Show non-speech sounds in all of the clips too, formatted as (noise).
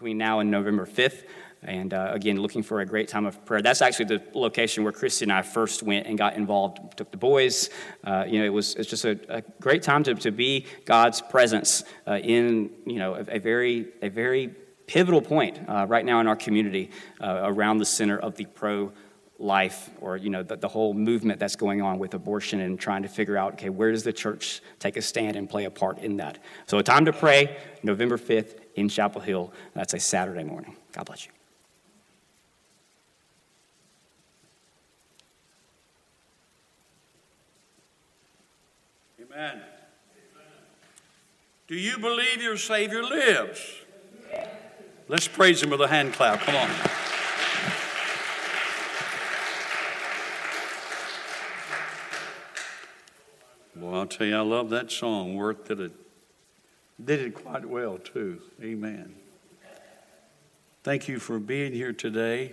between now and November 5th. And uh, again, looking for a great time of prayer. That's actually the location where Christy and I first went and got involved. Took the boys. Uh, you know, it was it's just a, a, great time to, to be God's presence uh, in you know a, a, very a very pivotal point uh, right now in our community uh, around the center of the pro life or you know the, the whole movement that's going on with abortion and trying to figure out okay where does the church take a stand and play a part in that so a time to pray november 5th in chapel hill that's a saturday morning god bless you Amen. Do you believe your Savior lives? Let's praise Him with a hand clap. Come on. Well, I'll tell you, I love that song. Worth did it, did it quite well, too. Amen. Thank you for being here today.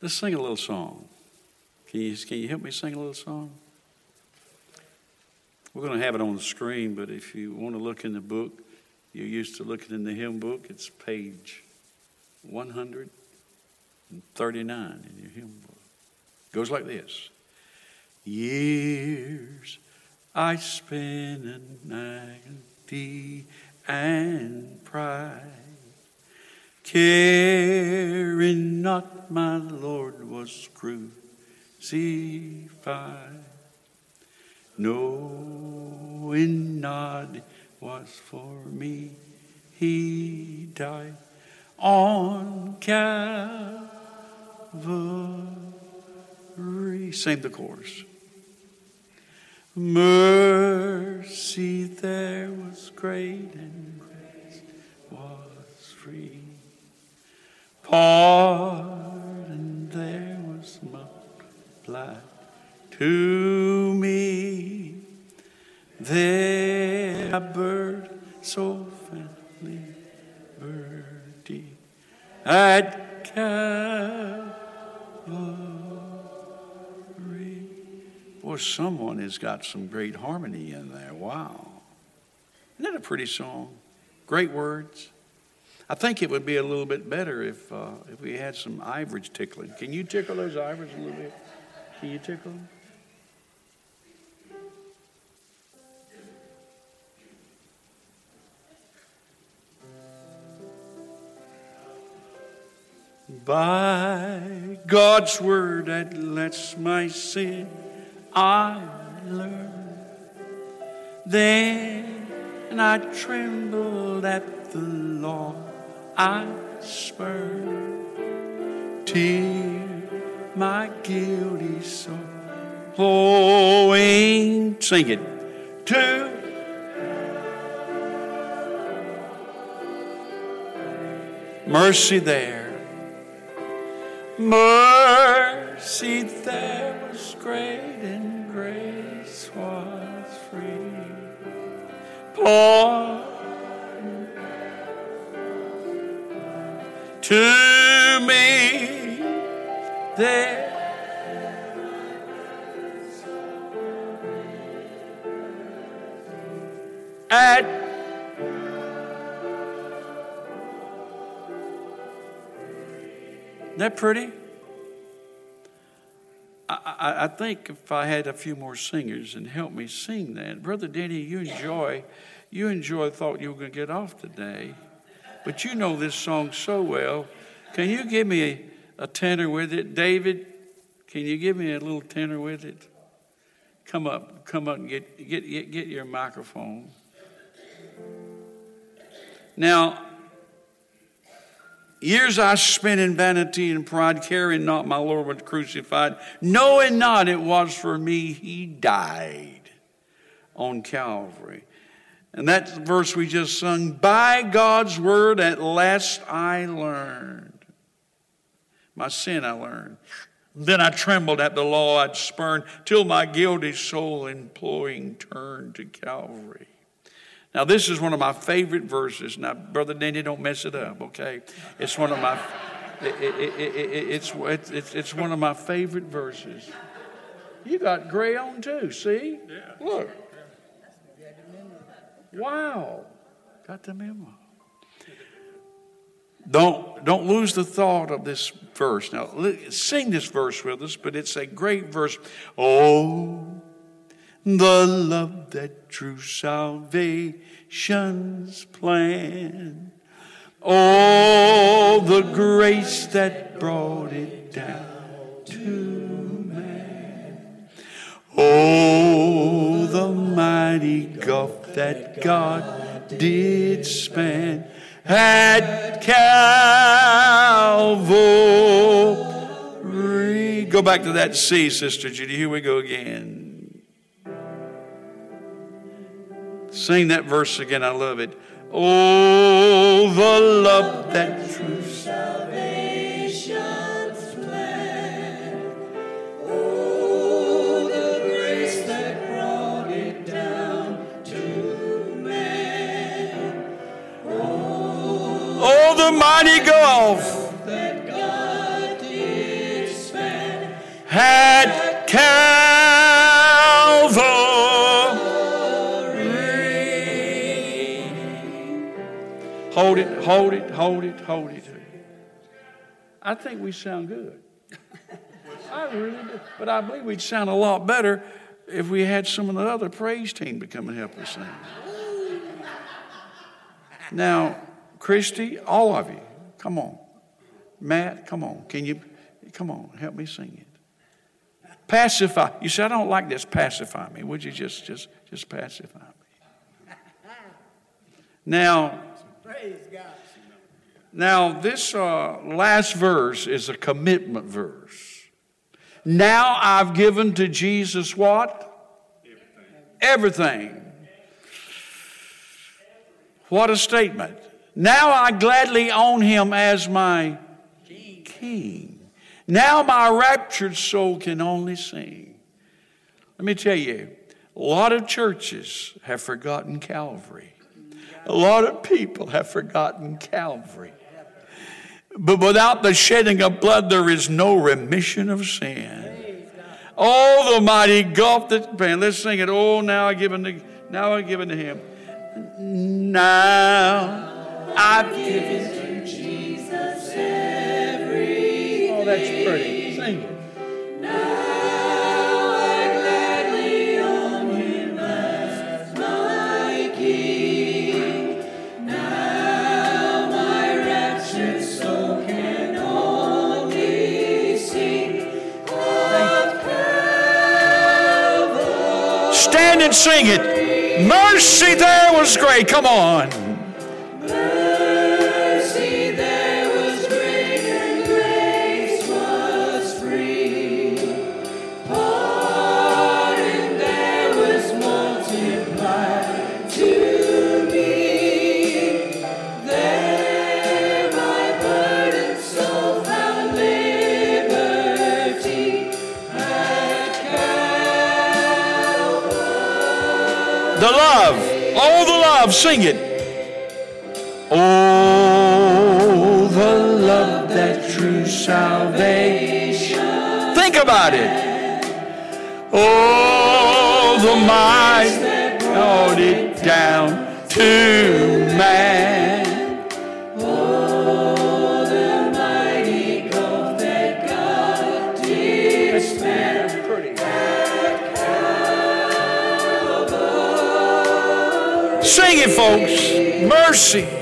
Let's sing a little song. Can you, can you help me sing a little song? We're going to have it on the screen, but if you want to look in the book, you're used to looking in the hymn book, it's page 139 in your hymn book. It goes like this Years I spent in agony and pride, caring not my Lord was crucified knowing not was for me, he died on Calvary. Sing the chorus. Mercy there was great and grace was free. Pardon there was multiplied to me. There a bird so faintly birdie at someone has got some great harmony in there. Wow. Isn't that a pretty song? Great words. I think it would be a little bit better if, uh, if we had some ivories tickling. Can you tickle those ivories a little bit? Can you tickle them? By God's word that lets my sin I learn. Then I trembled at the law. I spurned. Till my guilty soul. Oh, Flowing, sing it, to mercy there. Mercy pretty? I, I, I, think if I had a few more singers and help me sing that, Brother Danny, you enjoy, you enjoy. Thought you were going to get off today, but you know this song so well. Can you give me a, a tenor with it, David? Can you give me a little tenor with it? Come up, come up and get get get, get your microphone. Now, Years I spent in vanity and pride, carrying not my Lord was crucified, knowing not it was for me he died on Calvary. And that verse we just sung, by God's word at last I learned. My sin I learned. Then I trembled at the law I'd spurned, till my guilty soul imploring turned to Calvary. Now, this is one of my favorite verses. Now, Brother Danny, don't mess it up, okay? It's one of my, it, it, it, it's, it's, it's one of my favorite verses. You got gray on too, see? Look. Wow. Got the memo. Don't, don't lose the thought of this verse. Now, sing this verse with us, but it's a great verse. Oh, the love that true salvation's plan. Oh, the grace that brought it down to man. Oh, the mighty gulf that God did span at Calvary. Go back to that C, Sister Judy. Here we go again. Sing that verse again. I love it. Oh, the love that true salvation's plan. Oh, the grace that brought Hold it, hold it, hold it. I think we sound good. I really do. But I believe we'd sound a lot better if we had some of the other praise team to come and help us sing. Now, Christy, all of you, come on. Matt, come on. Can you, come on, help me sing it. Pacify. You say, I don't like this. Pacify me. Would you just, just, just pacify me? Now, Praise God. now this uh, last verse is a commitment verse. Now I've given to Jesus what? Everything. What a statement. Now I gladly own him as my king. Now my raptured soul can only sing. Let me tell you, a lot of churches have forgotten Calvary. A lot of people have forgotten Calvary. But without the shedding of blood, there is no remission of sin. Oh, the mighty gulf that man. Let's sing it. Oh, now I give unto now I give unto him. Now I've given To Jesus every Oh, that's pretty. Sing it. Stand and sing it. Mercy there was great. Come on. Sing it. Oh, the love that true salvation. Think about it. Oh, the might brought it down to Mercy.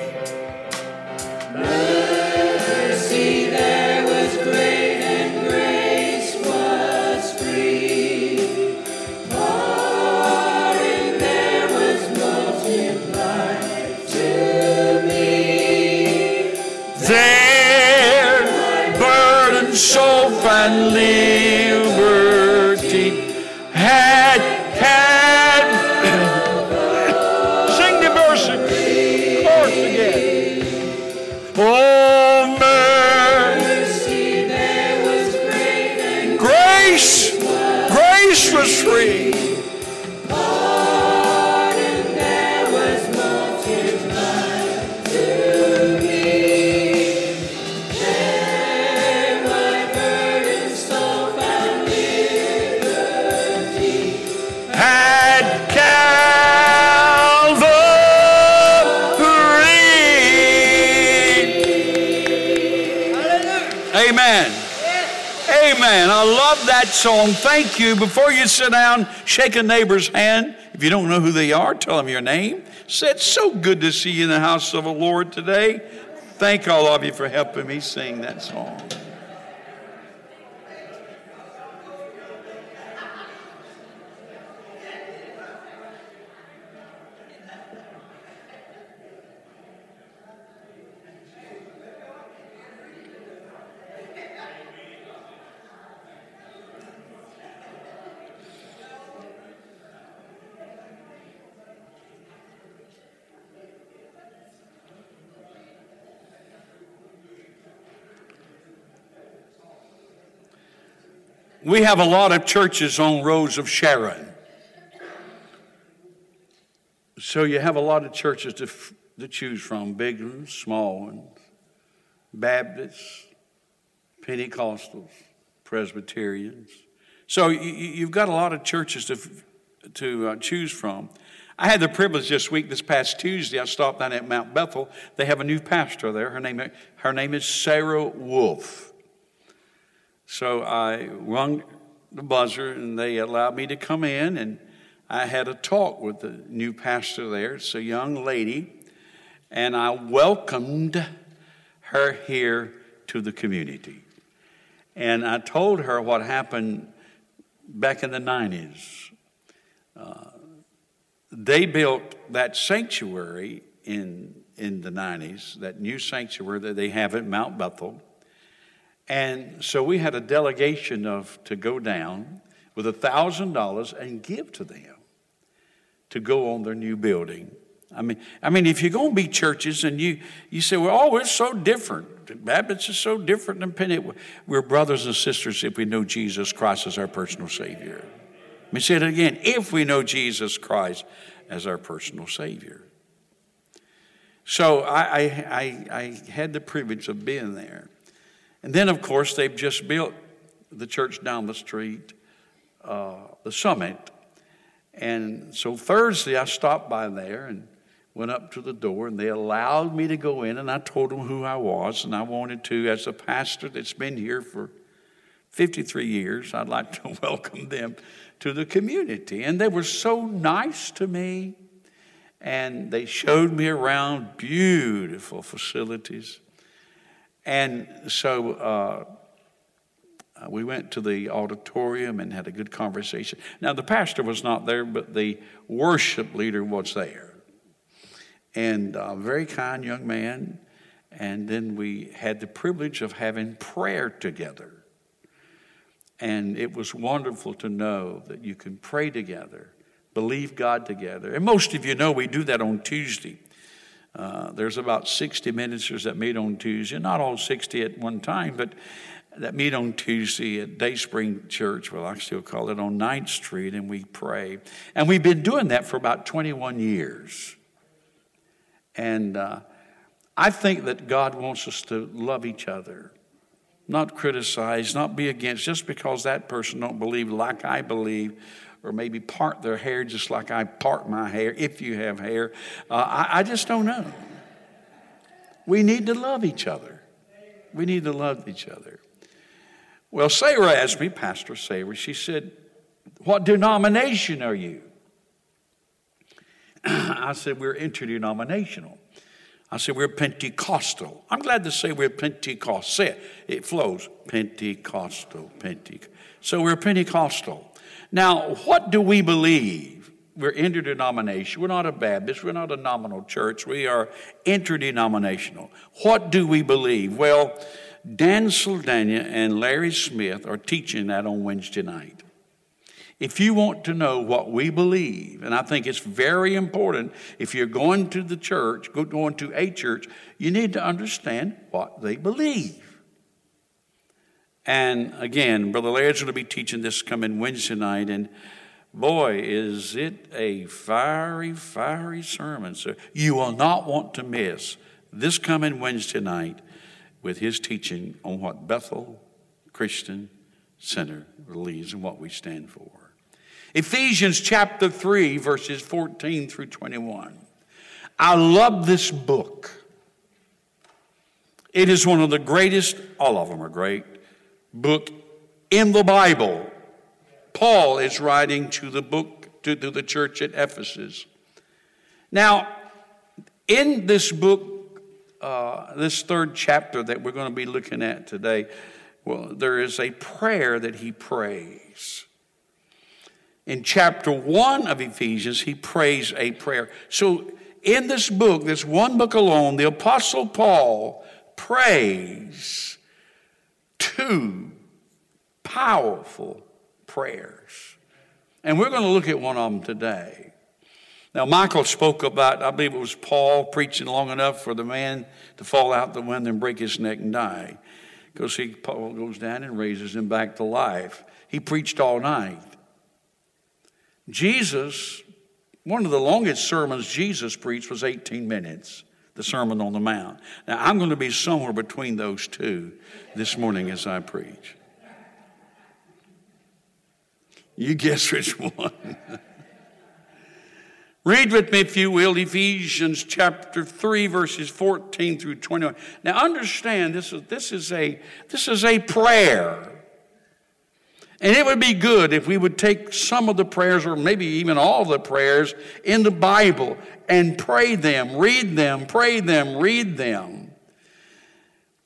Amen. Amen. I love that song. Thank you. Before you sit down, shake a neighbor's hand. If you don't know who they are, tell them your name. Say, it's so good to see you in the house of the Lord today. Thank all of you for helping me sing that song. We have a lot of churches on Rose of Sharon. So you have a lot of churches to, to choose from big ones, small ones, Baptists, Pentecostals, Presbyterians. So you, have got a lot of churches to, to uh, choose from. I had the privilege this week, this past Tuesday, I stopped down at Mount Bethel. They have a new pastor there. Her name, her name is Sarah Wolf. So I rung the buzzer and they allowed me to come in and I had a talk with the new pastor there. It's a young lady and I welcomed her here to the community. And I told her what happened back in the 90s. Uh, they built that sanctuary in, in the 90s, that new sanctuary that they have at Mount Bethel. And so we had a delegation of to go down with a thousand dollars and give to them to go on their new building. I mean, I mean, if you're going to be churches and you, you say, well, oh, we're so different. Baptists are so different than Pentecost. We're brothers and sisters if we know Jesus Christ as our personal Savior. Let me say it again. If we know Jesus Christ as our personal Savior. So I, I, I, I had the privilege of being there. And then, of course, they've just built the church down the street, uh, the summit. And so Thursday, I stopped by there and went up to the door, and they allowed me to go in. And I told them who I was, and I wanted to, as a pastor that's been here for 53 years, I'd like to (laughs) welcome them to the community. And they were so nice to me, and they showed me around beautiful facilities. And so uh, we went to the auditorium and had a good conversation. Now, the pastor was not there, but the worship leader was there. And a very kind young man. And then we had the privilege of having prayer together. And it was wonderful to know that you can pray together, believe God together. And most of you know we do that on Tuesday. Uh, there's about 60 ministers that meet on Tuesday, not all 60 at one time, but that meet on Tuesday at Dayspring Church. Well, I still call it on 9th Street, and we pray. And we've been doing that for about 21 years. And uh, I think that God wants us to love each other, not criticize, not be against, just because that person don't believe like I believe or maybe part their hair just like I part my hair, if you have hair. Uh, I, I just don't know. We need to love each other. We need to love each other. Well, Sarah asked me, Pastor Sarah, she said, What denomination are you? (clears throat) I said, We're interdenominational. I said, We're Pentecostal. I'm glad to say we're Pentecostal. It flows. Pentecostal, Pentecostal. So we're Pentecostal. Now, what do we believe? We're interdenomination. We're not a Baptist. We're not a nominal church. We are interdenominational. What do we believe? Well, Dan Saldana and Larry Smith are teaching that on Wednesday night. If you want to know what we believe, and I think it's very important, if you're going to the church, going to a church, you need to understand what they believe. And again, Brother Laird's going to be teaching this coming Wednesday night, and boy, is it a fiery, fiery sermon. So you will not want to miss this coming Wednesday night with his teaching on what Bethel Christian Center believes and what we stand for. Ephesians chapter 3, verses 14 through 21. I love this book. It is one of the greatest, all of them are great, book in the Bible. Paul is writing to the book, to, to the church at Ephesus. Now, in this book, uh, this third chapter that we're going to be looking at today, well, there is a prayer that he prays. In chapter one of Ephesians, he prays a prayer. So, in this book, this one book alone, the Apostle Paul prays two powerful prayers. And we're going to look at one of them today. Now, Michael spoke about, I believe it was Paul preaching long enough for the man to fall out the window and break his neck and die. Because he, Paul goes down and raises him back to life. He preached all night. Jesus, one of the longest sermons Jesus preached was 18 minutes, the Sermon on the Mount. Now, I'm going to be somewhere between those two this morning as I preach. You guess which one. (laughs) Read with me, if you will, Ephesians chapter 3, verses 14 through 21. Now understand this is, this is, a, this is a prayer. And it would be good if we would take some of the prayers, or maybe even all the prayers in the Bible, and pray them, read them, pray them, read them.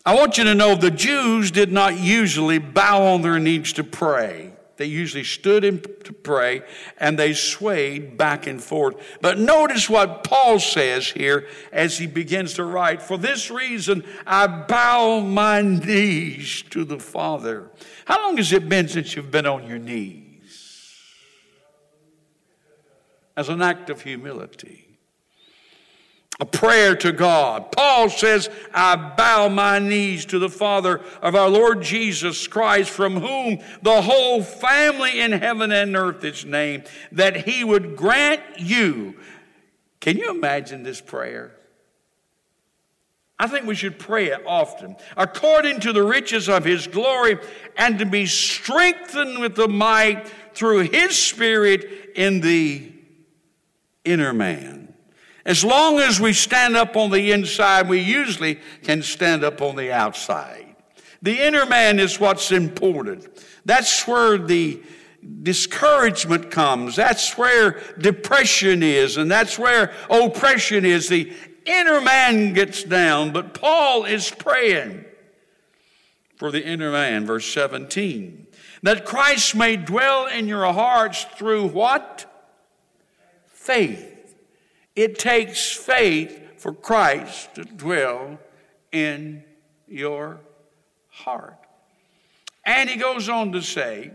I want you to know the Jews did not usually bow on their knees to pray. They usually stood in to pray and they swayed back and forth. But notice what Paul says here as he begins to write For this reason, I bow my knees to the Father. How long has it been since you've been on your knees? As an act of humility a prayer to God. Paul says, I bow my knees to the Father of our Lord Jesus Christ, from whom the whole family in heaven and earth is named, that he would grant you. Can you imagine this prayer? I think we should pray it often. According to the riches of his glory, and to be strengthened with the might through his spirit in the inner man as long as we stand up on the inside, we usually can stand up on the outside. The inner man is what's important. That's where the discouragement comes. That's where depression is, and that's where oppression is. The inner man gets down, but Paul is praying for the inner man. Verse 17 that Christ may dwell in your hearts through what? Faith it takes faith for Christ to dwell in your heart. And he goes on to say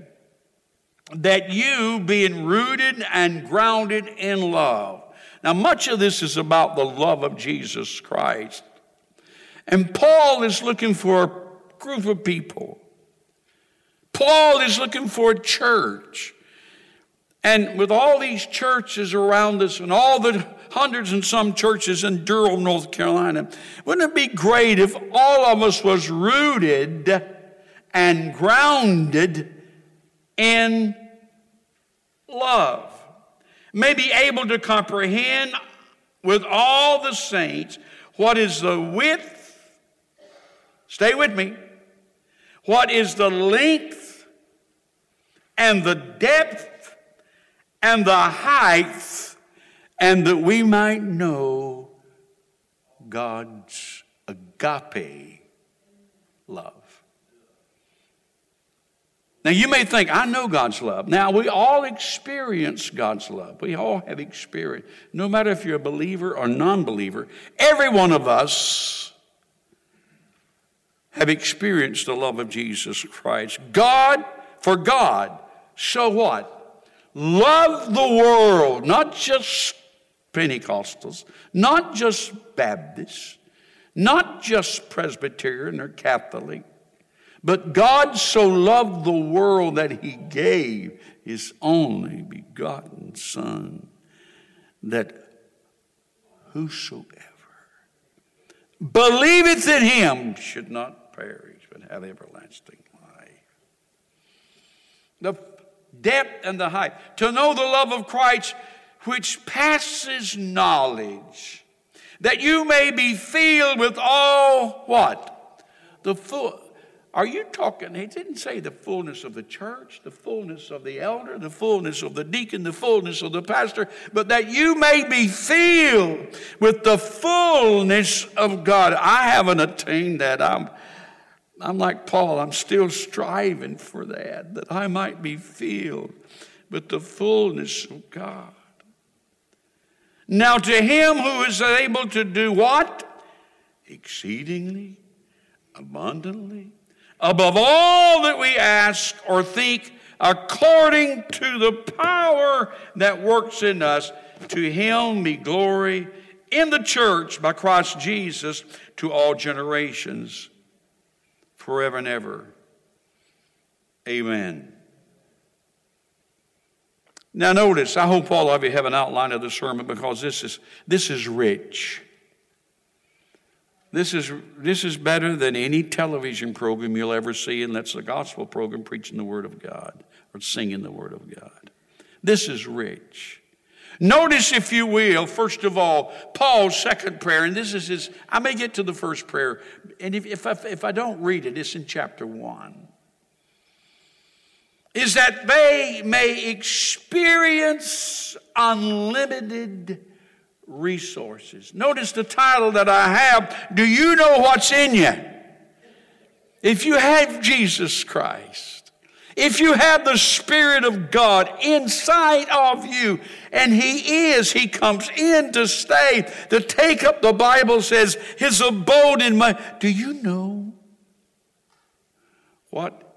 that you, being rooted and grounded in love. Now, much of this is about the love of Jesus Christ. And Paul is looking for a group of people. Paul is looking for a church. And with all these churches around us and all the hundreds and some churches in Durham, North Carolina. Wouldn't it be great if all of us was rooted and grounded in love? Maybe able to comprehend with all the saints what is the width, stay with me, what is the length and the depth and the height and that we might know God's agape love. Now, you may think, I know God's love. Now, we all experience God's love. We all have experience. No matter if you're a believer or non believer, every one of us have experienced the love of Jesus Christ. God, for God, so what? Love the world, not just Pentecostals, not just Baptists, not just Presbyterian or Catholic, but God so loved the world that he gave his only begotten Son, that whosoever believeth in him should not perish, but have everlasting life. The depth and the height. To know the love of Christ which passes knowledge, that you may be filled with all what? the full. Are you talking? He didn't say the fullness of the church, the fullness of the elder, the fullness of the deacon, the fullness of the pastor, but that you may be filled with the fullness of God. I haven't attained that. I'm, I'm like Paul, I'm still striving for that, that I might be filled with the fullness of God. Now, to him who is able to do what? Exceedingly, abundantly, above all that we ask or think, according to the power that works in us, to him be glory in the church by Christ Jesus to all generations, forever and ever. Amen. Now, notice, I hope all of you have an outline of the sermon because this is, this is rich. This is, this is better than any television program you'll ever see, and that's the gospel program preaching the Word of God or singing the Word of God. This is rich. Notice, if you will, first of all, Paul's second prayer, and this is his, I may get to the first prayer, and if, if, I, if I don't read it, it's in chapter 1 is that they may experience unlimited resources. Notice the title that I have Do you know what's in you? If you have Jesus Christ, if you have the Spirit of God inside of you, and He is, He comes in to stay, to take up, the Bible says, His abode in my. Do you know what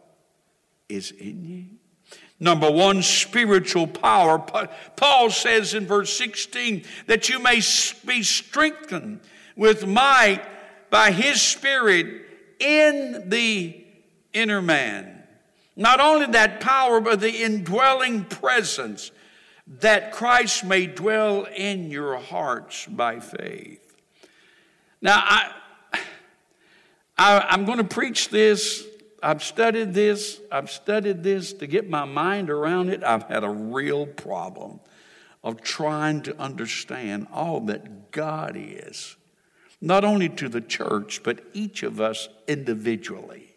is in you. Number one, spiritual power. Paul says in verse 16 that you may be strengthened with might by his spirit in the inner man. Not only that power, but the indwelling presence that Christ may dwell in your hearts by faith. Now, I, I, am going to preach this I've studied this, I've studied this to get my mind around it. I've had a real problem of trying to understand all that God is, not only to the church, but each of us individually.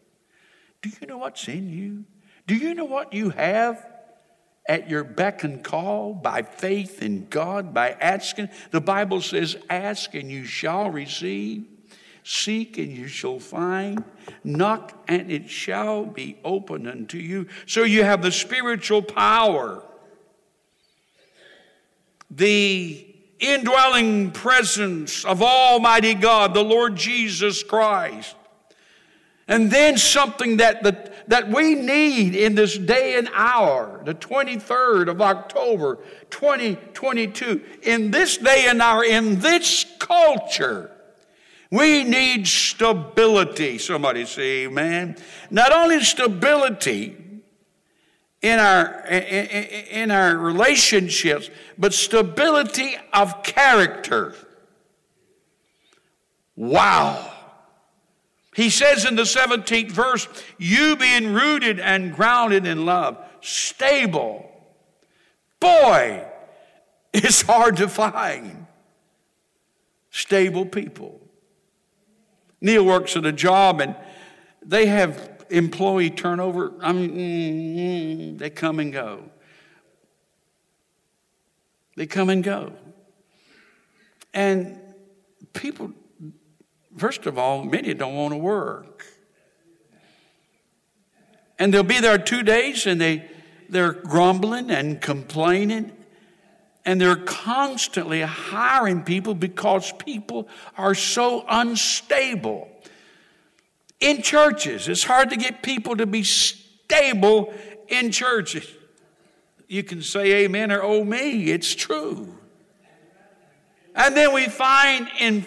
Do you know what's in you? Do you know what you have at your beck and call by faith in God, by asking? The Bible says, Ask and you shall receive. Seek and you shall find. Knock and it shall be opened unto you. So you have the spiritual power, the indwelling presence of Almighty God, the Lord Jesus Christ. And then something that, the, that we need in this day and hour, the 23rd of October, 2022, in this day and hour, in this culture, we need stability. Somebody say amen. Not only stability in our, in our relationships, but stability of character. Wow. He says in the 17th verse, you being rooted and grounded in love, stable. Boy, (laughs) it's hard to find stable people. Neil works at a job and they have employee turnover. I mean, mm, they come and go. They come and go. And people, first of all, many don't want to work. And they'll be there two days and they, they're grumbling and complaining and they're constantly hiring people because people are so unstable. In churches, it's hard to get people to be stable in churches. You can say amen or oh me, it's true. And then we find in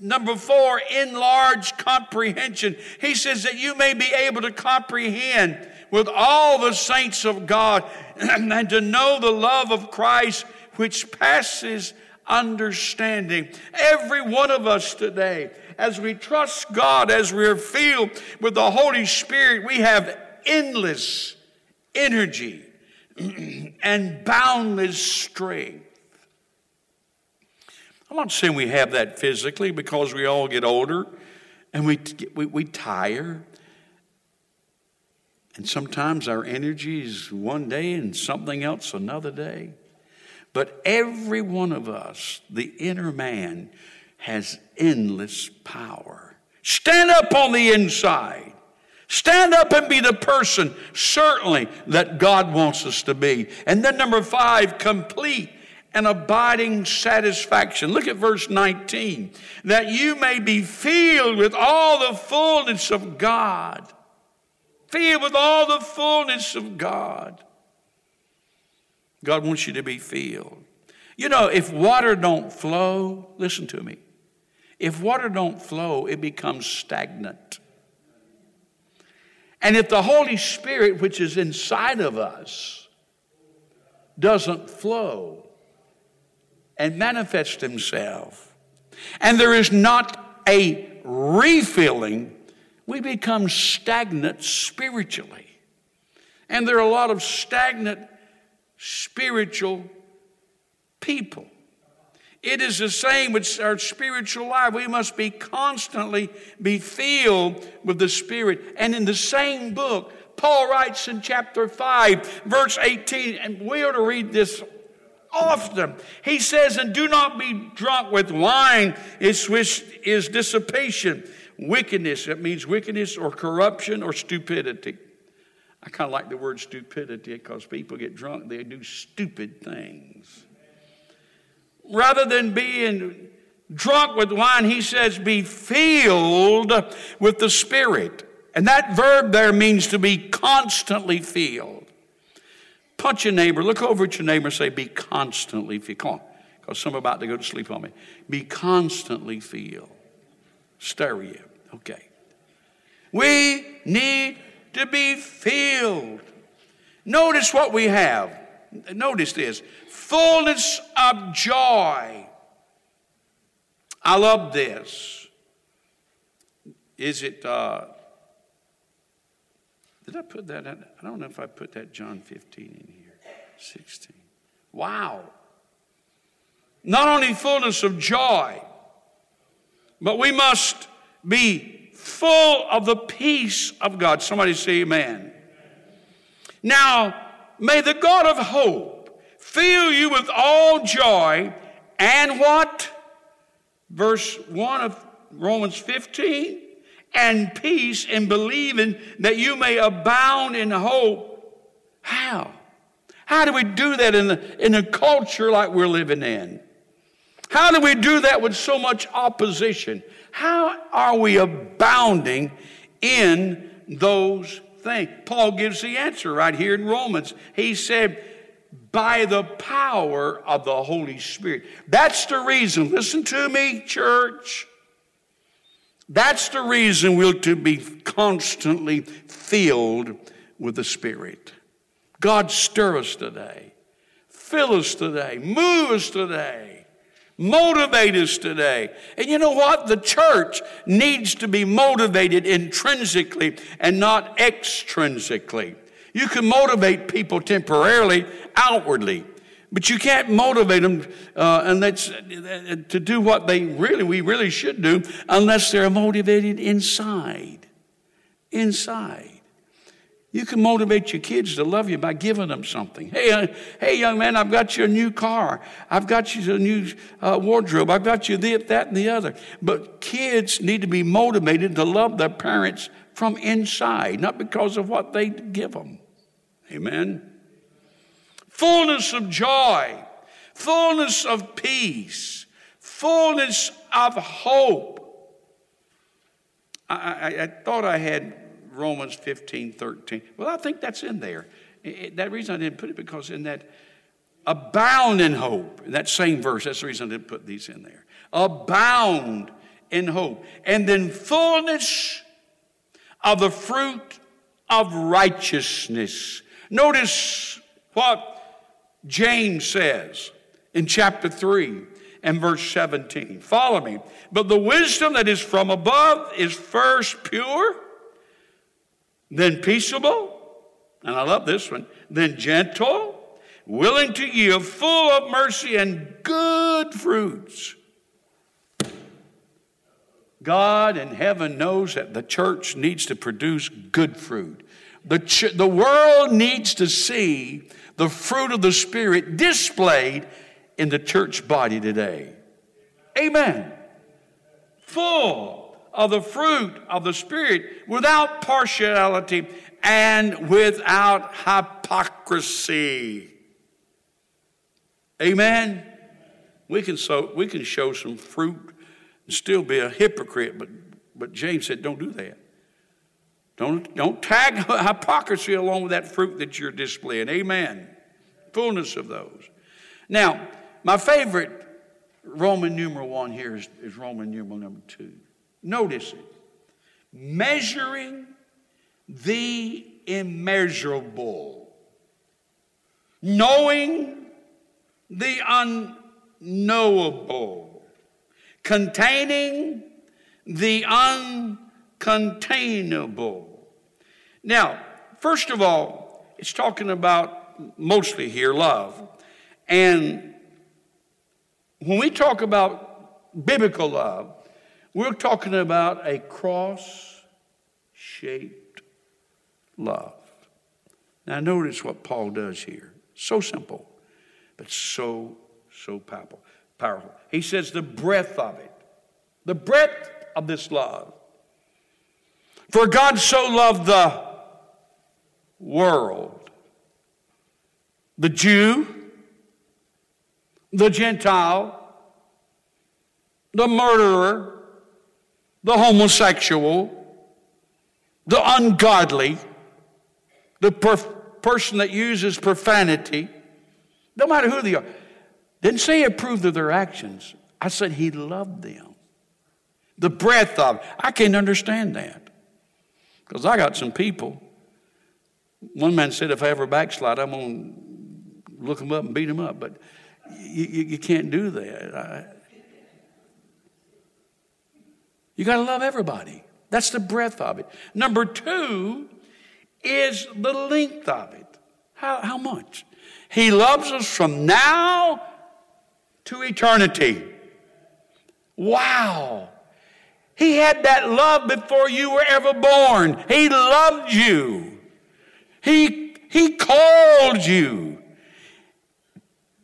number four, enlarge comprehension. He says that you may be able to comprehend with all the saints of God (clears throat) and to know the love of Christ which passes understanding. Every one of us today, as we trust God, as we're filled with the Holy Spirit, we have endless energy (clears throat) and boundless strength. I'm not saying we have that physically because we all get older And we, we, we tire. And sometimes our energy is one day and something else another day. But every one of us, the inner man, has endless power. Stand up on the inside. Stand up and be the person, certainly, that God wants us to be. And then, number five, complete and abiding satisfaction. Look at verse 19. That you may be filled with all the fullness of God. Filled with all the fullness of God. God wants you to be filled. You know, if water don't flow, listen to me. If water don't flow, it becomes stagnant. And if the Holy Spirit, which is inside of us, doesn't flow and manifest himself, and there is not a refilling, we become stagnant spiritually. And there are a lot of stagnant spiritual people. It is the same with our spiritual life. We must be constantly be filled with the Spirit. And in the same book, Paul writes in chapter 5, verse 18, and we ought to read this often. He says, And do not be drunk with wine, it's which is dissipation, wickedness. That means wickedness or corruption or stupidity. I kind of like the word stupidity because people get drunk, they do stupid things. Rather than being drunk with wine, he says, be filled with the Spirit. And that verb there means to be constantly filled. Punch your neighbor, look over at your neighbor say, be constantly filled. Come on, because some about to go to sleep on me. Be constantly filled. Stereo. Okay. We need to be filled. Notice what we have. Notice this fullness of joy. I love this. Is it, uh, did I put that in? I don't know if I put that John 15 in here. 16. Wow. Not only fullness of joy, but we must be full of the peace of God. Somebody say amen. Now, may the God of hope fill you with all joy and what? Verse 1 of Romans 15 and peace in believing that you may abound in hope. How? How do we do that in, in a culture like we're living in? How do we do that with so much opposition? How are we abounding in those things? Paul gives the answer right here in Romans. He said, by the power of the Holy Spirit. That's the reason, listen to me, church. That's the reason we're to be constantly filled with the Spirit. God, stir us today. Fill us today. Move us today. Motivate us today. And you know what? The church needs to be motivated intrinsically and not extrinsically. You can motivate people temporarily, outwardly, but you can't motivate them uh, and that's, uh, to do what they really, we really should do unless they're motivated inside. Inside. You can motivate your kids to love you by giving them something. Hey, uh, hey, young man, I've got you a new car. I've got you a new uh, wardrobe. I've got you this, that, and the other. But kids need to be motivated to love their parents from inside, not because of what they give them. Amen. Fullness of joy, fullness of peace, fullness of hope. I, I, I, thought I had Romans 15, 13. Well, I think that's in there. It, that reason I didn't put it because in that abound in hope, in that same verse, that's the reason I didn't put these in there. Abound in hope. And then fullness of the fruit of righteousness Notice what James says in chapter 3 and verse 17. Follow me. But the wisdom that is from above is first pure, then peaceable, and I love this one, then gentle, willing to yield, full of mercy and good fruits God in heaven knows that the church needs to produce good fruit. The, ch- the world needs to see the fruit of the Spirit displayed in the church body today. Amen. Full of the fruit of the Spirit without partiality and without hypocrisy. Amen. We can, so, we can show some fruit and still be a hypocrite, but, but James said, don't do that. Don't, don't tag (laughs) hypocrisy along with that fruit that you're displaying. Amen. Fullness of those. Now, my favorite Roman numeral one here is, is Roman numeral number two. Notice it. Measuring the immeasurable, knowing the unknowable, containing the uncontainable. Now, first of all, it's talking about mostly here love. And when we talk about biblical love, we're talking about a cross shaped love. Now, notice what Paul does here. So simple, but so, so powerful. powerful. He says the breadth of it, the breadth of this love. For God so loved the world, the Jew, the Gentile, the murderer, the homosexual, the ungodly, the per- person that uses profanity, no matter who they are. Didn't say he approved of their actions. I said he loved them. The breadth of I can't understand that. Because I got some people. One man said, if I ever backslide, I'm going to look them up and beat them up. But you, you, you can't do that. I, you got to love everybody. That's the breadth of it. Number two is the length of it. How, how much? He loves us from now to eternity. Wow. He had that love before you were ever born. He loved you. He, he called you.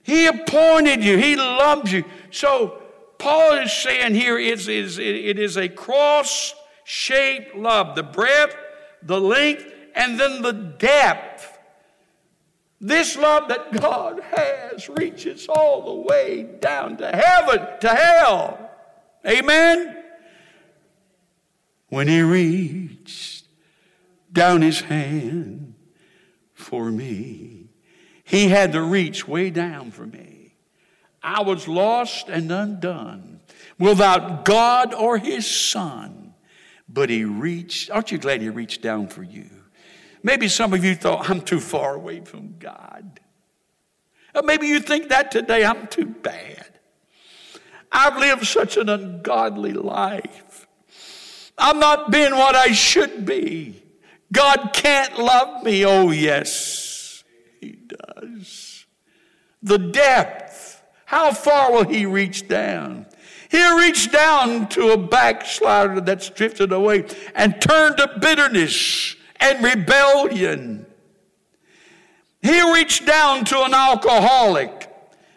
He appointed you. He loves you. So Paul is saying here it's, it's, it is a cross shaped love the breadth, the length, and then the depth. This love that God has reaches all the way down to heaven, to hell. Amen? When He reached down His hand for me, He had to reach way down for me. I was lost and undone without God or His Son, but He reached. Aren't you glad He reached down for you? Maybe some of you thought, I'm too far away from God. Or maybe you think that today, I'm too bad. I've lived such an ungodly life. I'm not being what I should be. God can't love me. Oh, yes, He does. The depth. How far will He reach down? He'll reach down to a backslider that's drifted away and turned to bitterness and rebellion. He reached down to an alcoholic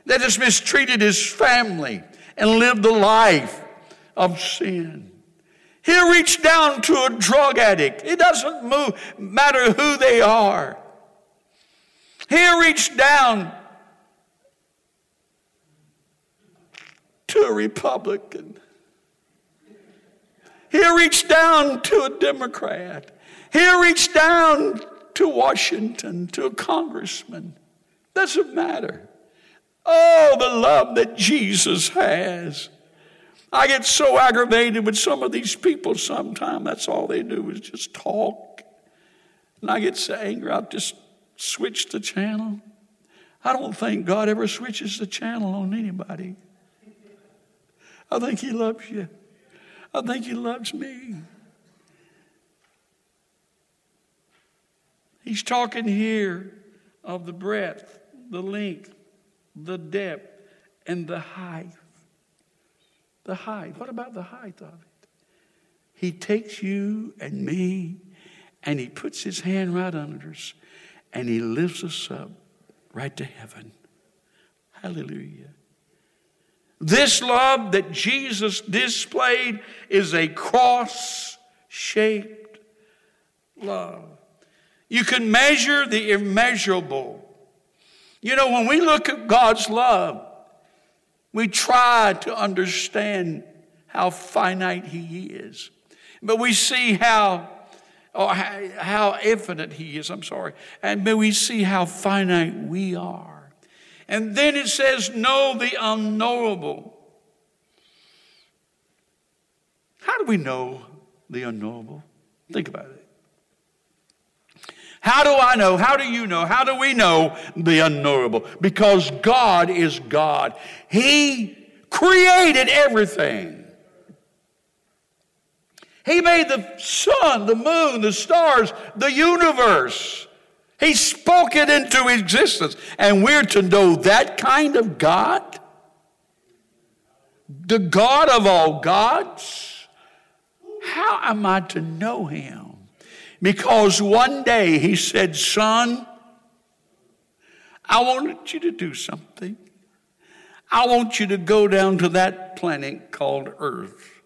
that has mistreated his family and lived a life of sin. He reached down to a drug addict. It doesn't move, matter who they are. He reached down to a Republican. He reached down to a Democrat. He reached down to Washington, to a congressman. Doesn't matter. Oh, the love that Jesus has. I get so aggravated with some of these people sometimes. That's all they do is just talk. And I get so angry, I'll just switch the channel. I don't think God ever switches the channel on anybody. I think He loves you. I think He loves me. He's talking here of the breadth, the length, the depth, and the height. The height. What about the height of it? He takes you and me and He puts His hand right under us and He lifts us up right to heaven. Hallelujah. This love that Jesus displayed is a cross shaped love. You can measure the immeasurable. You know, when we look at God's love, we try to understand how finite He is. But we see how, or how, how infinite He is, I'm sorry. And but we see how finite we are. And then it says, Know the unknowable. How do we know the unknowable? Think about it. How do I know? How do you know? How do we know the unknowable? Because God is God. He created everything. He made the sun, the moon, the stars, the universe. He spoke it into existence. And we're to know that kind of God? The God of all gods? How am I to know him? Because one day he said, Son, I wanted you to do something. I want you to go down to that planet called Earth.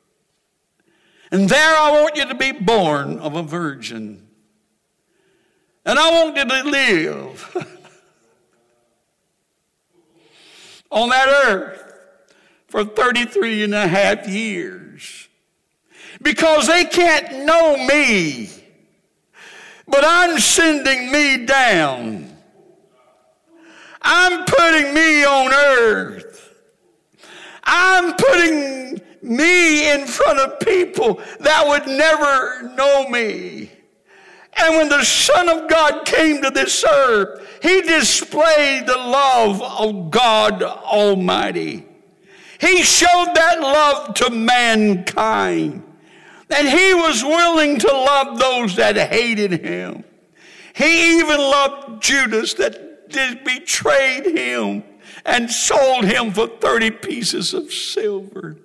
And there I want you to be born of a virgin. And I want you to live (laughs) on that earth for 33 and a half years. Because they can't know me, but I'm sending me down. I'm putting me on earth. I'm putting me in front of people that would never know me. And when the Son of God came to this earth, he displayed the love of God Almighty. He showed that love to mankind. And he was willing to love those that hated him. He even loved Judas that did betrayed him and sold him for 30 pieces of silver.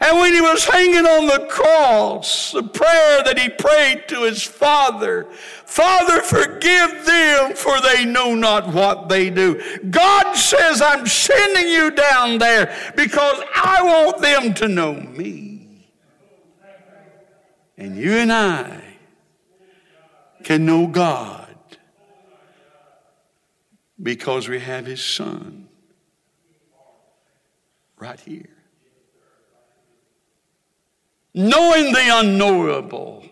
And when he was hanging on the cross, the prayer that he prayed to his Father, Father, forgive them, for they know not what they do. God says, I'm sending you down there because I want them to know me. And you and I can know God because we have his Son right here knowing the unknowable.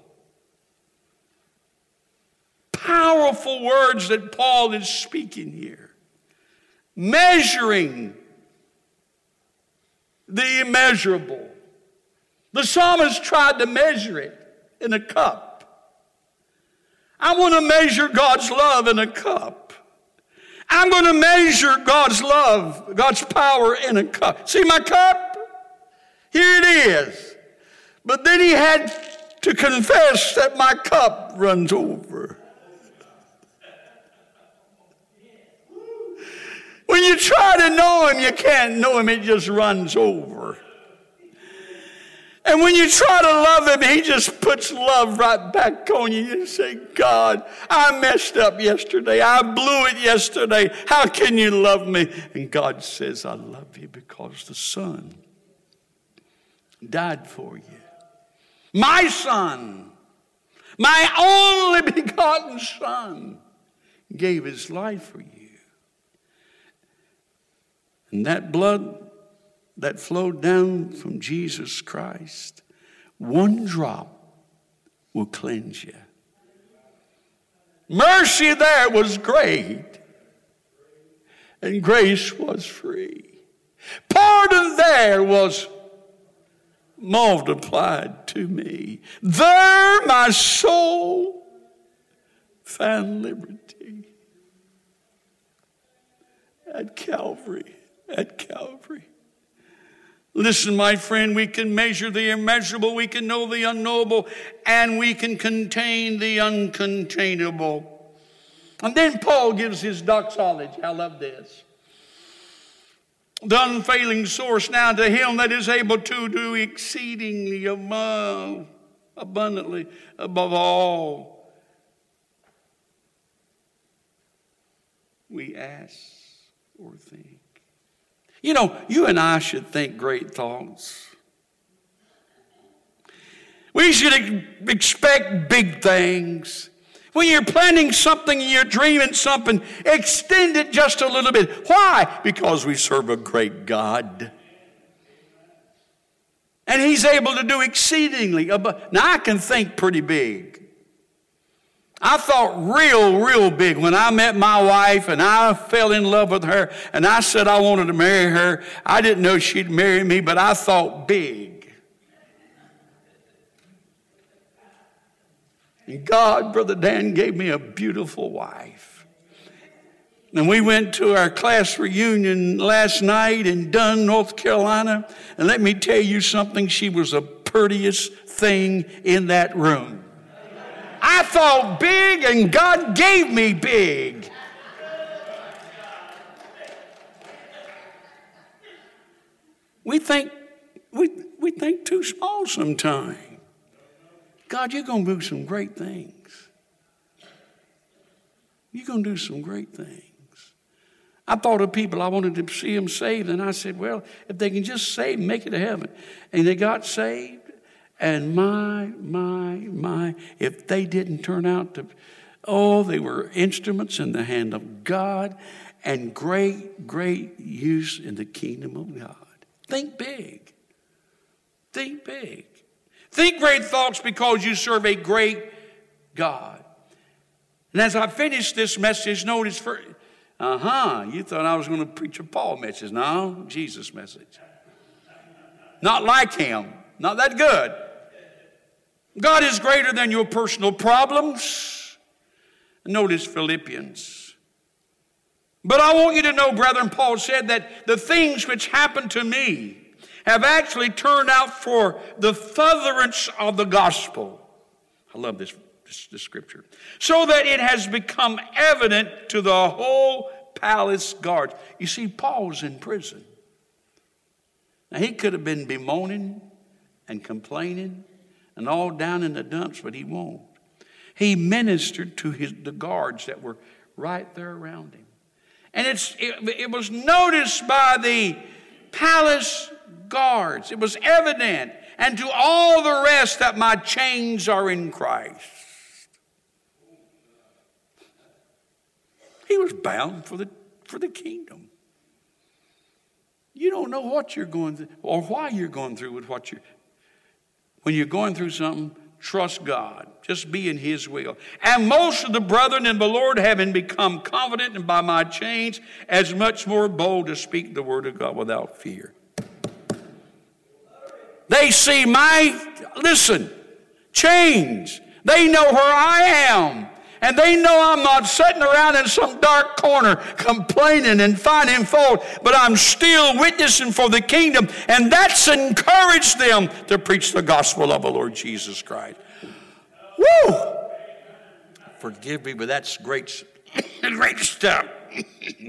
Powerful words that Paul is speaking here. Measuring the immeasurable. The psalmist tried to measure it in a cup. I want to measure God's love in a cup. I'm going to measure God's love, God's power in a cup. See my cup? Here it is. But then he had to confess that my cup runs over. When you try to know him, you can't know him, it just runs over. And when you try to love him, he just puts love right back on you. You say, God, I messed up yesterday. I blew it yesterday. How can you love me? And God says, I love you because the Son died for you my son, my only begotten son, gave his life for you. And that blood that flowed down from Jesus Christ, one drop will cleanse you. Mercy there was great, and grace was free. Pardon there was multiplied to me. There my soul found liberty. At Calvary, at Calvary. Listen, my friend, we can measure the immeasurable, we can know the unknowable, and we can contain the uncontainable. And then Paul gives his doxology. I love this the unfailing source now to him that is able to do exceedingly above abundantly above all we ask or think. You know, you and I should think great thoughts. We should expect big things. When you're planning something and you're dreaming something, extend it just a little bit. Why? Because we serve a great God. And He's able to do exceedingly. Above. Now, I can think pretty big. I thought real, real big when I met my wife and I fell in love with her and I said I wanted to marry her. I didn't know she'd marry me, but I thought big. And God, Brother Dan, gave me a beautiful wife. And we went to our class reunion last night in Dunn, North Carolina. And let me tell you something, she was the prettiest thing in that room. I thought big, and God gave me big. We think, we, we think too small sometimes. God, you're going to do some great things. You're going to do some great things. I thought of people I wanted to see them saved, and I said, well, if they can just save, make it to heaven. And they got saved, and my, my, my, if they didn't turn out to, oh, they were instruments in the hand of God and great, great use in the kingdom of God. Think big. Think big. Think great thoughts because you serve a great God. And as I finish this message, notice for, uh huh, you thought I was going to preach a Paul message. No, Jesus message. Not like him, not that good. God is greater than your personal problems. Notice Philippians. But I want you to know, brethren, Paul said that the things which happened to me have actually turned out for the furtherance of the gospel. I love this, this, this scripture. So that it has become evident to the whole palace guard. You see, Paul's in prison. Now, he could have been bemoaning and complaining and all down in the dumps, but he won't. He ministered to his, the guards that were right there around him. And it's, it, it was noticed by the palace guards. It was evident, and to all the rest, that my chains are in Christ. He was bound for the, for the kingdom. You don't know what you're going through or why you're going through with what you're when you're going through something, trust God. Just be in His will. And most of the brethren in the Lord, having become confident and by my chains, as much more bold to speak the word of God without fear. They see my, listen, chains. They know where I am. And they know I'm not sitting around in some dark corner complaining and finding fault, but I'm still witnessing for the kingdom. And that's encouraged them to preach the gospel of the Lord Jesus Christ. Woo! Forgive me, but that's great, (coughs) great stuff. (coughs)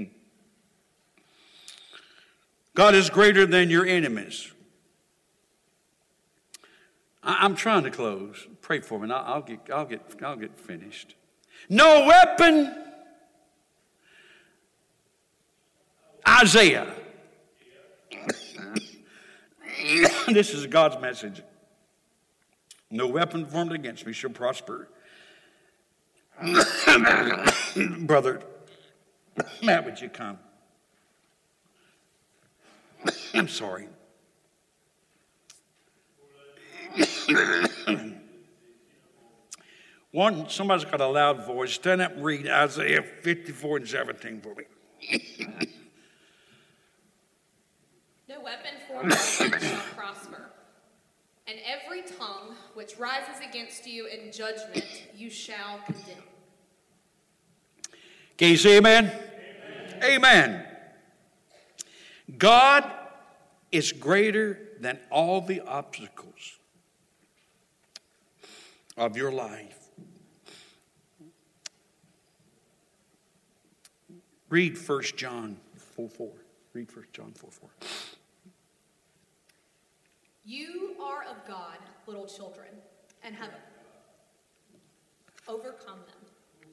God is greater than your enemies. I'm trying to close. Pray for me. I'll get, I'll get, I'll get finished. No weapon. Isaiah. (coughs) this is God's message. No weapon formed against me shall prosper. (coughs) Brother, Matt, would you come? I'm sorry. One, somebody's got a loud voice. Stand up and read Isaiah 54 and 17 for me. no weapon formed against you shall prosper, and every tongue which rises against you in judgment you shall condemn. Can you say amen? Amen. amen. God is greater than all the obstacles of your life. Read 1 John 4 4. Read 1 John 4 4. You are of God, little children, and have overcome them.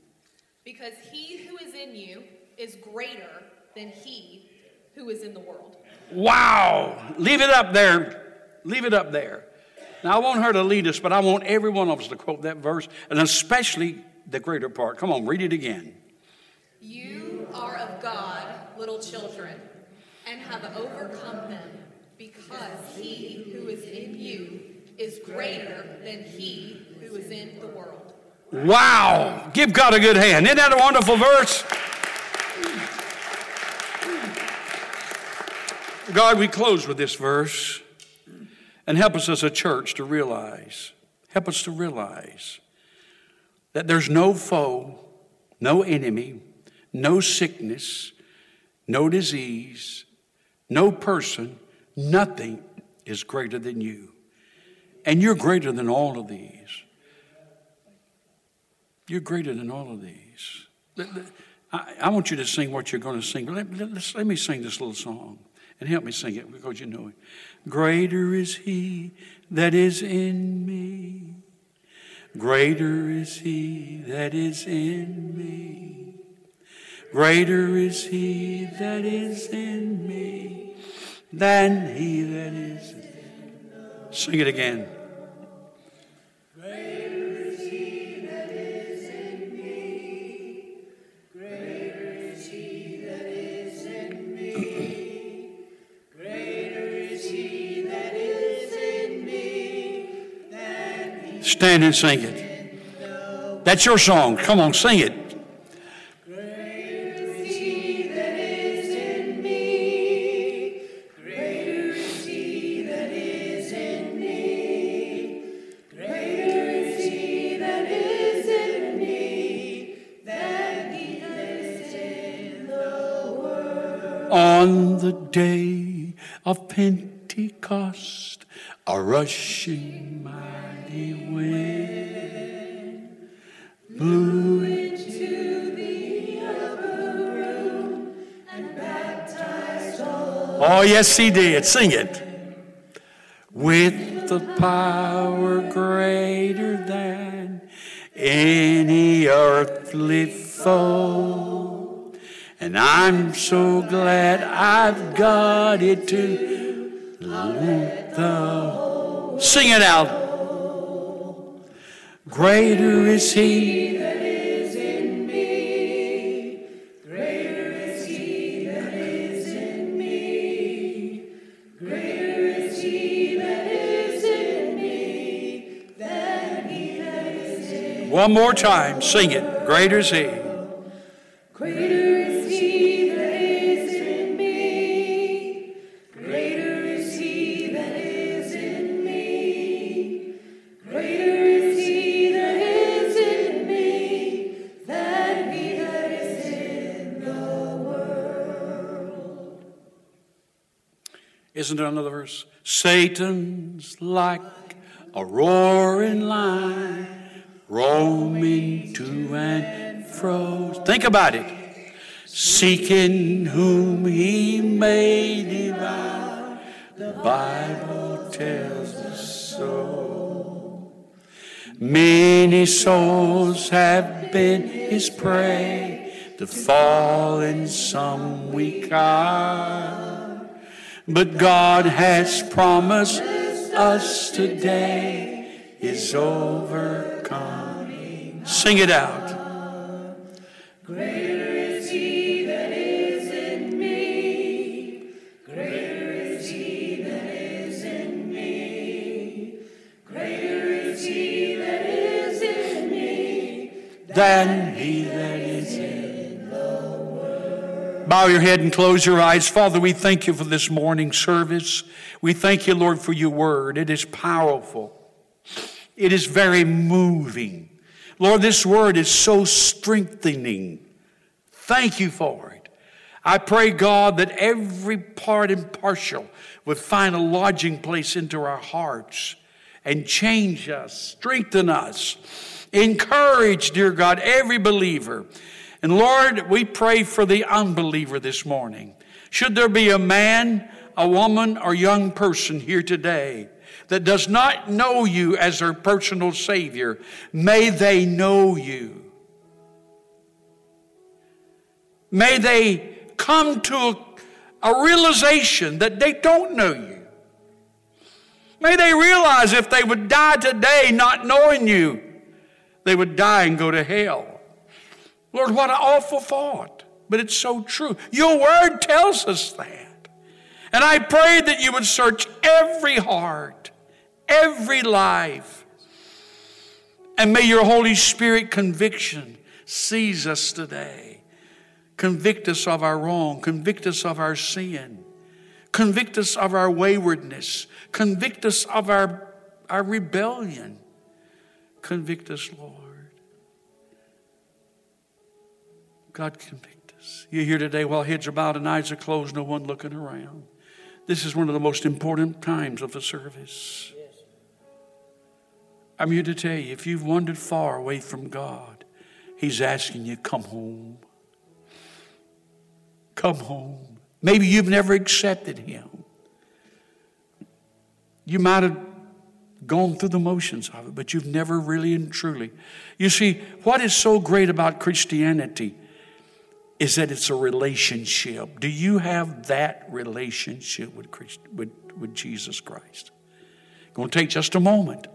Because he who is in you is greater than he who is in the world. Wow. Leave it up there. Leave it up there. Now, I want her to lead us, but I want every one of us to quote that verse, and especially the greater part. Come on, read it again. You are of God, little children, and have overcome them, because he who is in you is greater than he who is in the world. Wow. Give God a good hand. Isn't that a wonderful verse? God, we close with this verse and help us as a church to realize, help us to realize that there's no foe, no enemy, no sickness, no disease, no person, nothing is greater than you. And you're greater than all of these. You're greater than all of these. I, want you to sing what you're going to sing. Let, let, let me sing this little song and help me sing it because you know it. Greater is He that is in me. Greater is He that is in me. Greater is He that is in me than He that is. Sing it again. Greater is he that is in me. Greater is he that is in me. Greater is he that is in me Stand and sing it. That's your song. Come on, sing it. He did. Sing it. With the power greater than any earthly foe. And I'm so glad I've got it to let the sing it out. Greater is He One more time, sing it. Greater is He. Greater is he that is in me. Greater is he that is in me. Greater is he that is in me than he that is in the world. Isn't there another verse? Satan's like a roaring lion, roaming to and fro. Think about it. Seeking whom he may devour. The Bible tells us so. Many souls have been his prey to fall in some weak hour. But God has promised us today is Sing it out. Greater is he that is in me. Greater is he that is in me. Greater is he that is in me. Than he that is in. The bow your head and close your eyes. Father, we thank you for this morning service. We thank you, Lord, for your word. It is powerful. It is very moving. Lord, this word is so strengthening. Thank you for it. I pray, God, that every part and partial would find a lodging place into our hearts and change us, strengthen us, encourage, dear God, every believer. And Lord, we pray for the unbeliever this morning. Should there be a man, a woman, or young person here today that does not know you as their personal Savior, may they know you. May they come to a, a realization that they don't know you. May they realize if they would die today not knowing you, they would die and go to hell. Lord, what an awful thought, but it's so true. Your word tells us that. And I pray that you would search every heart, every life, and may your Holy Spirit conviction seize us today. Convict us of our wrong, convict us of our sin, convict us of our waywardness, convict us of our, our rebellion. Convict us, Lord. God, convict us. You're here today while heads are bowed and eyes are closed, no one looking around. This is one of the most important times of the service. I'm here to tell you if you've wandered far away from God, He's asking you, come home. Come home. Maybe you've never accepted Him. You might have gone through the motions of it, but you've never really and truly. You see, what is so great about Christianity is that it's a relationship. Do you have that relationship with, Christ, with, with Jesus Christ? It's going to take just a moment.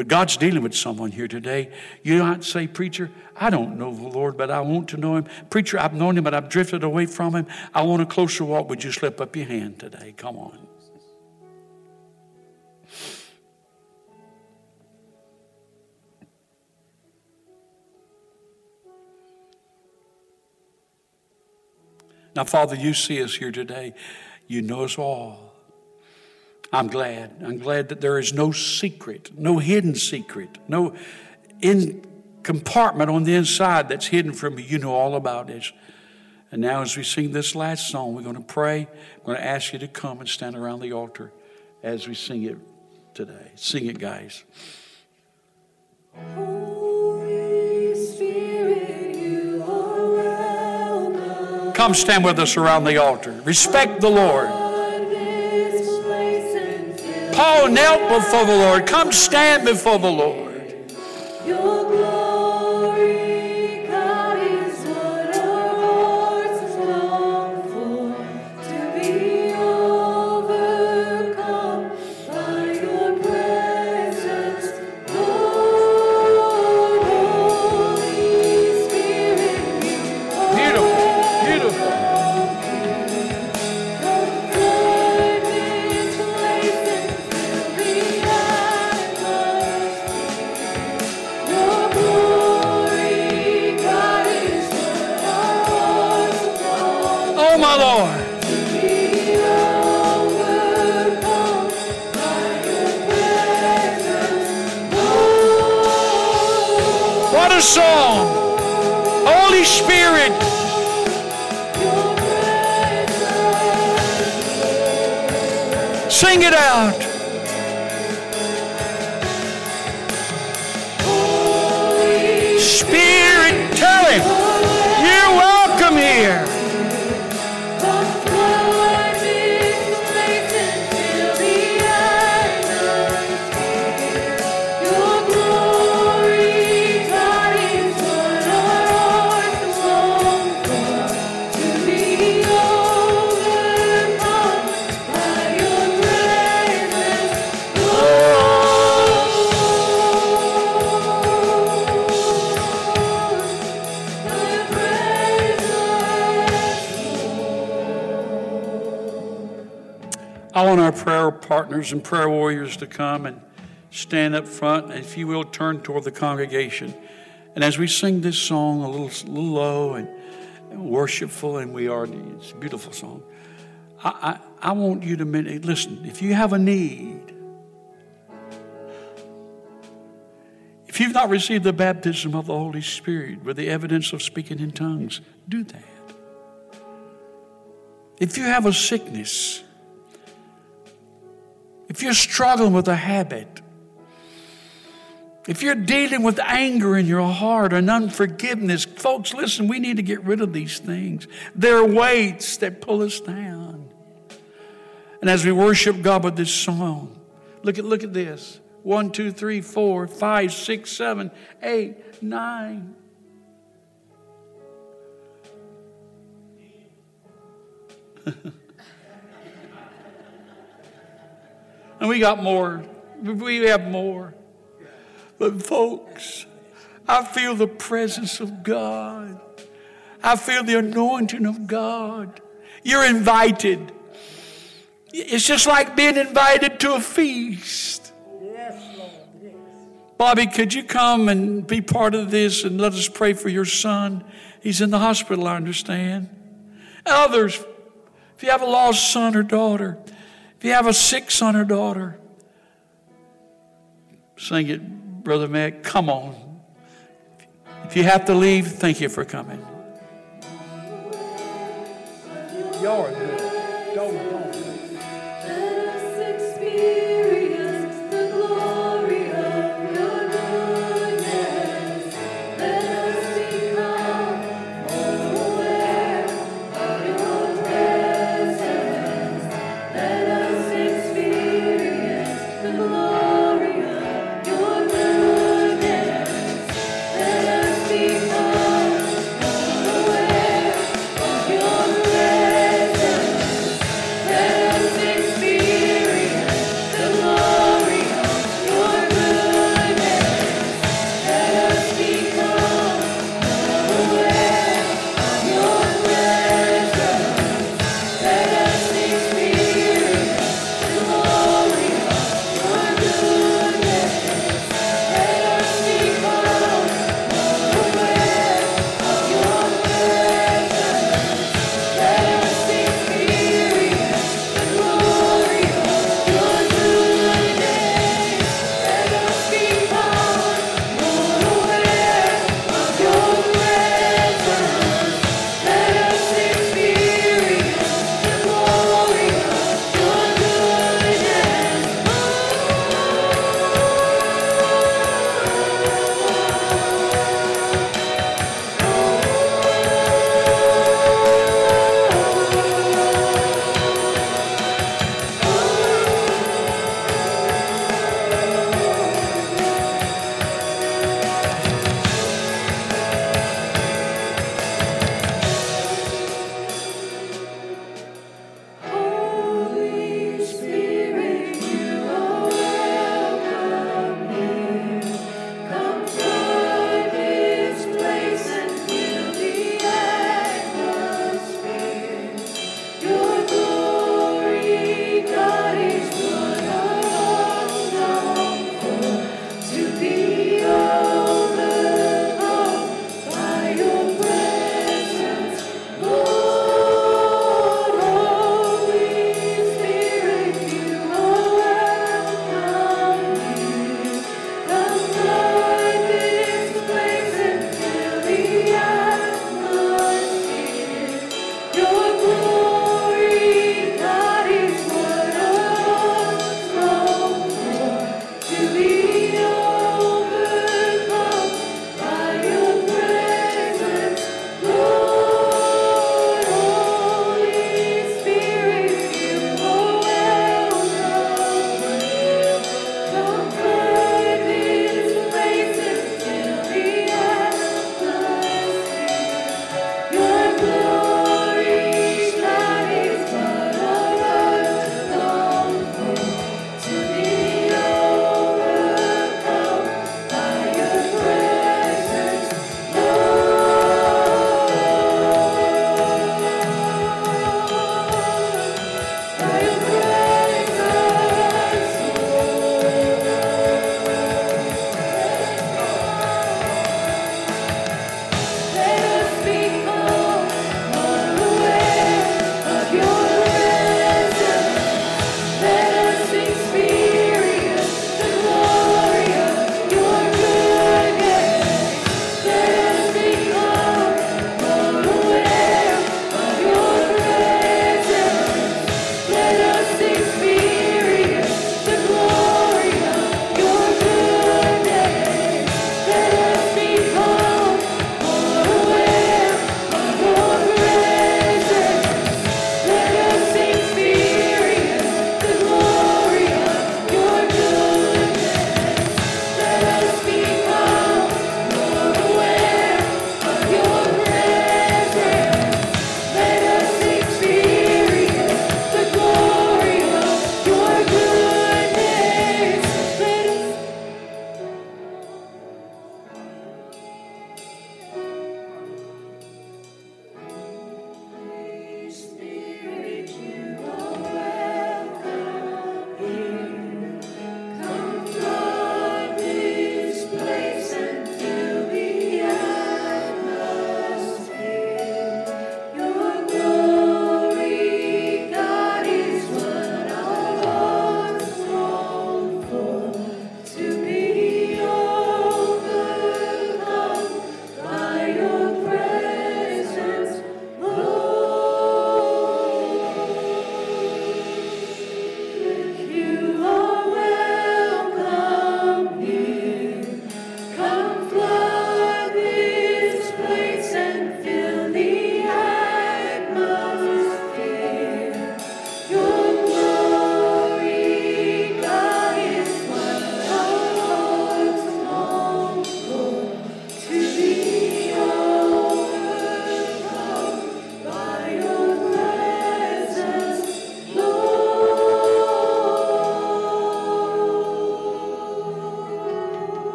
But God's dealing with someone here today. You might say, Preacher, I don't know the Lord, but I want to know Him. Preacher, I've known Him, but I've drifted away from Him. I want a closer walk. Would you slip up your hand today? Come on. Now, Father, you see us here today. You know us all. I'm glad. I'm glad that there is no secret, no hidden secret, no in compartment on the inside that's hidden from you. You know all about this. And now, as we sing this last song, we're going to pray. I'm going to ask you to come and stand around the altar as we sing it today. Sing it, guys. Spirit. Come stand with us around the altar. Respect the Lord. Paul knelt before the Lord. Come stand before the Lord. Partners and prayer warriors to come and stand up front, and if you will, turn toward the congregation. And as we sing this song, a little, little low and, and worshipful, and we are, it's a beautiful song. I, I, I want you to listen. If you have a need, if you've not received the baptism of the Holy Spirit with the evidence of speaking in tongues, do that. If you have a sickness, if you're struggling with a habit, if you're dealing with anger in your heart and unforgiveness, folks, listen, we need to get rid of these things. They're weights that pull us down. And as we worship God with this song, Look at look at this. One, two, three, four, five, six, seven, eight, nine. (laughs) and we got more. We have more. But folks, I feel the presence of God. I feel the anointing of God. You're invited. It's just like being invited to a feast. Yes, Lord. Yes. Bobby, could you come and be part of this and let us pray for your son? He's in the hospital, I understand. Others, if you have a lost son or daughter, if you have a sick son or daughter, sing it, Brother Mac. Come on. If you have to leave, thank you for coming. Y'all are good.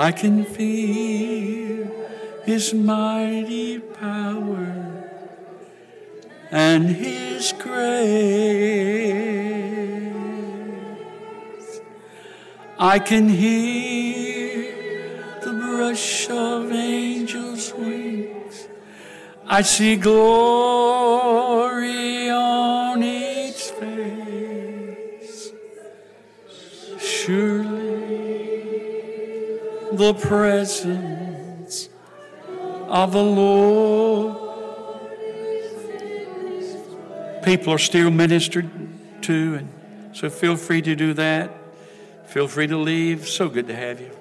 I can feel his mighty power and his grace. I can hear the brush of angels' wings. I see glory the presence of the Lord. People are still ministered to, and so feel free to do that. Feel free to leave. So good to have you.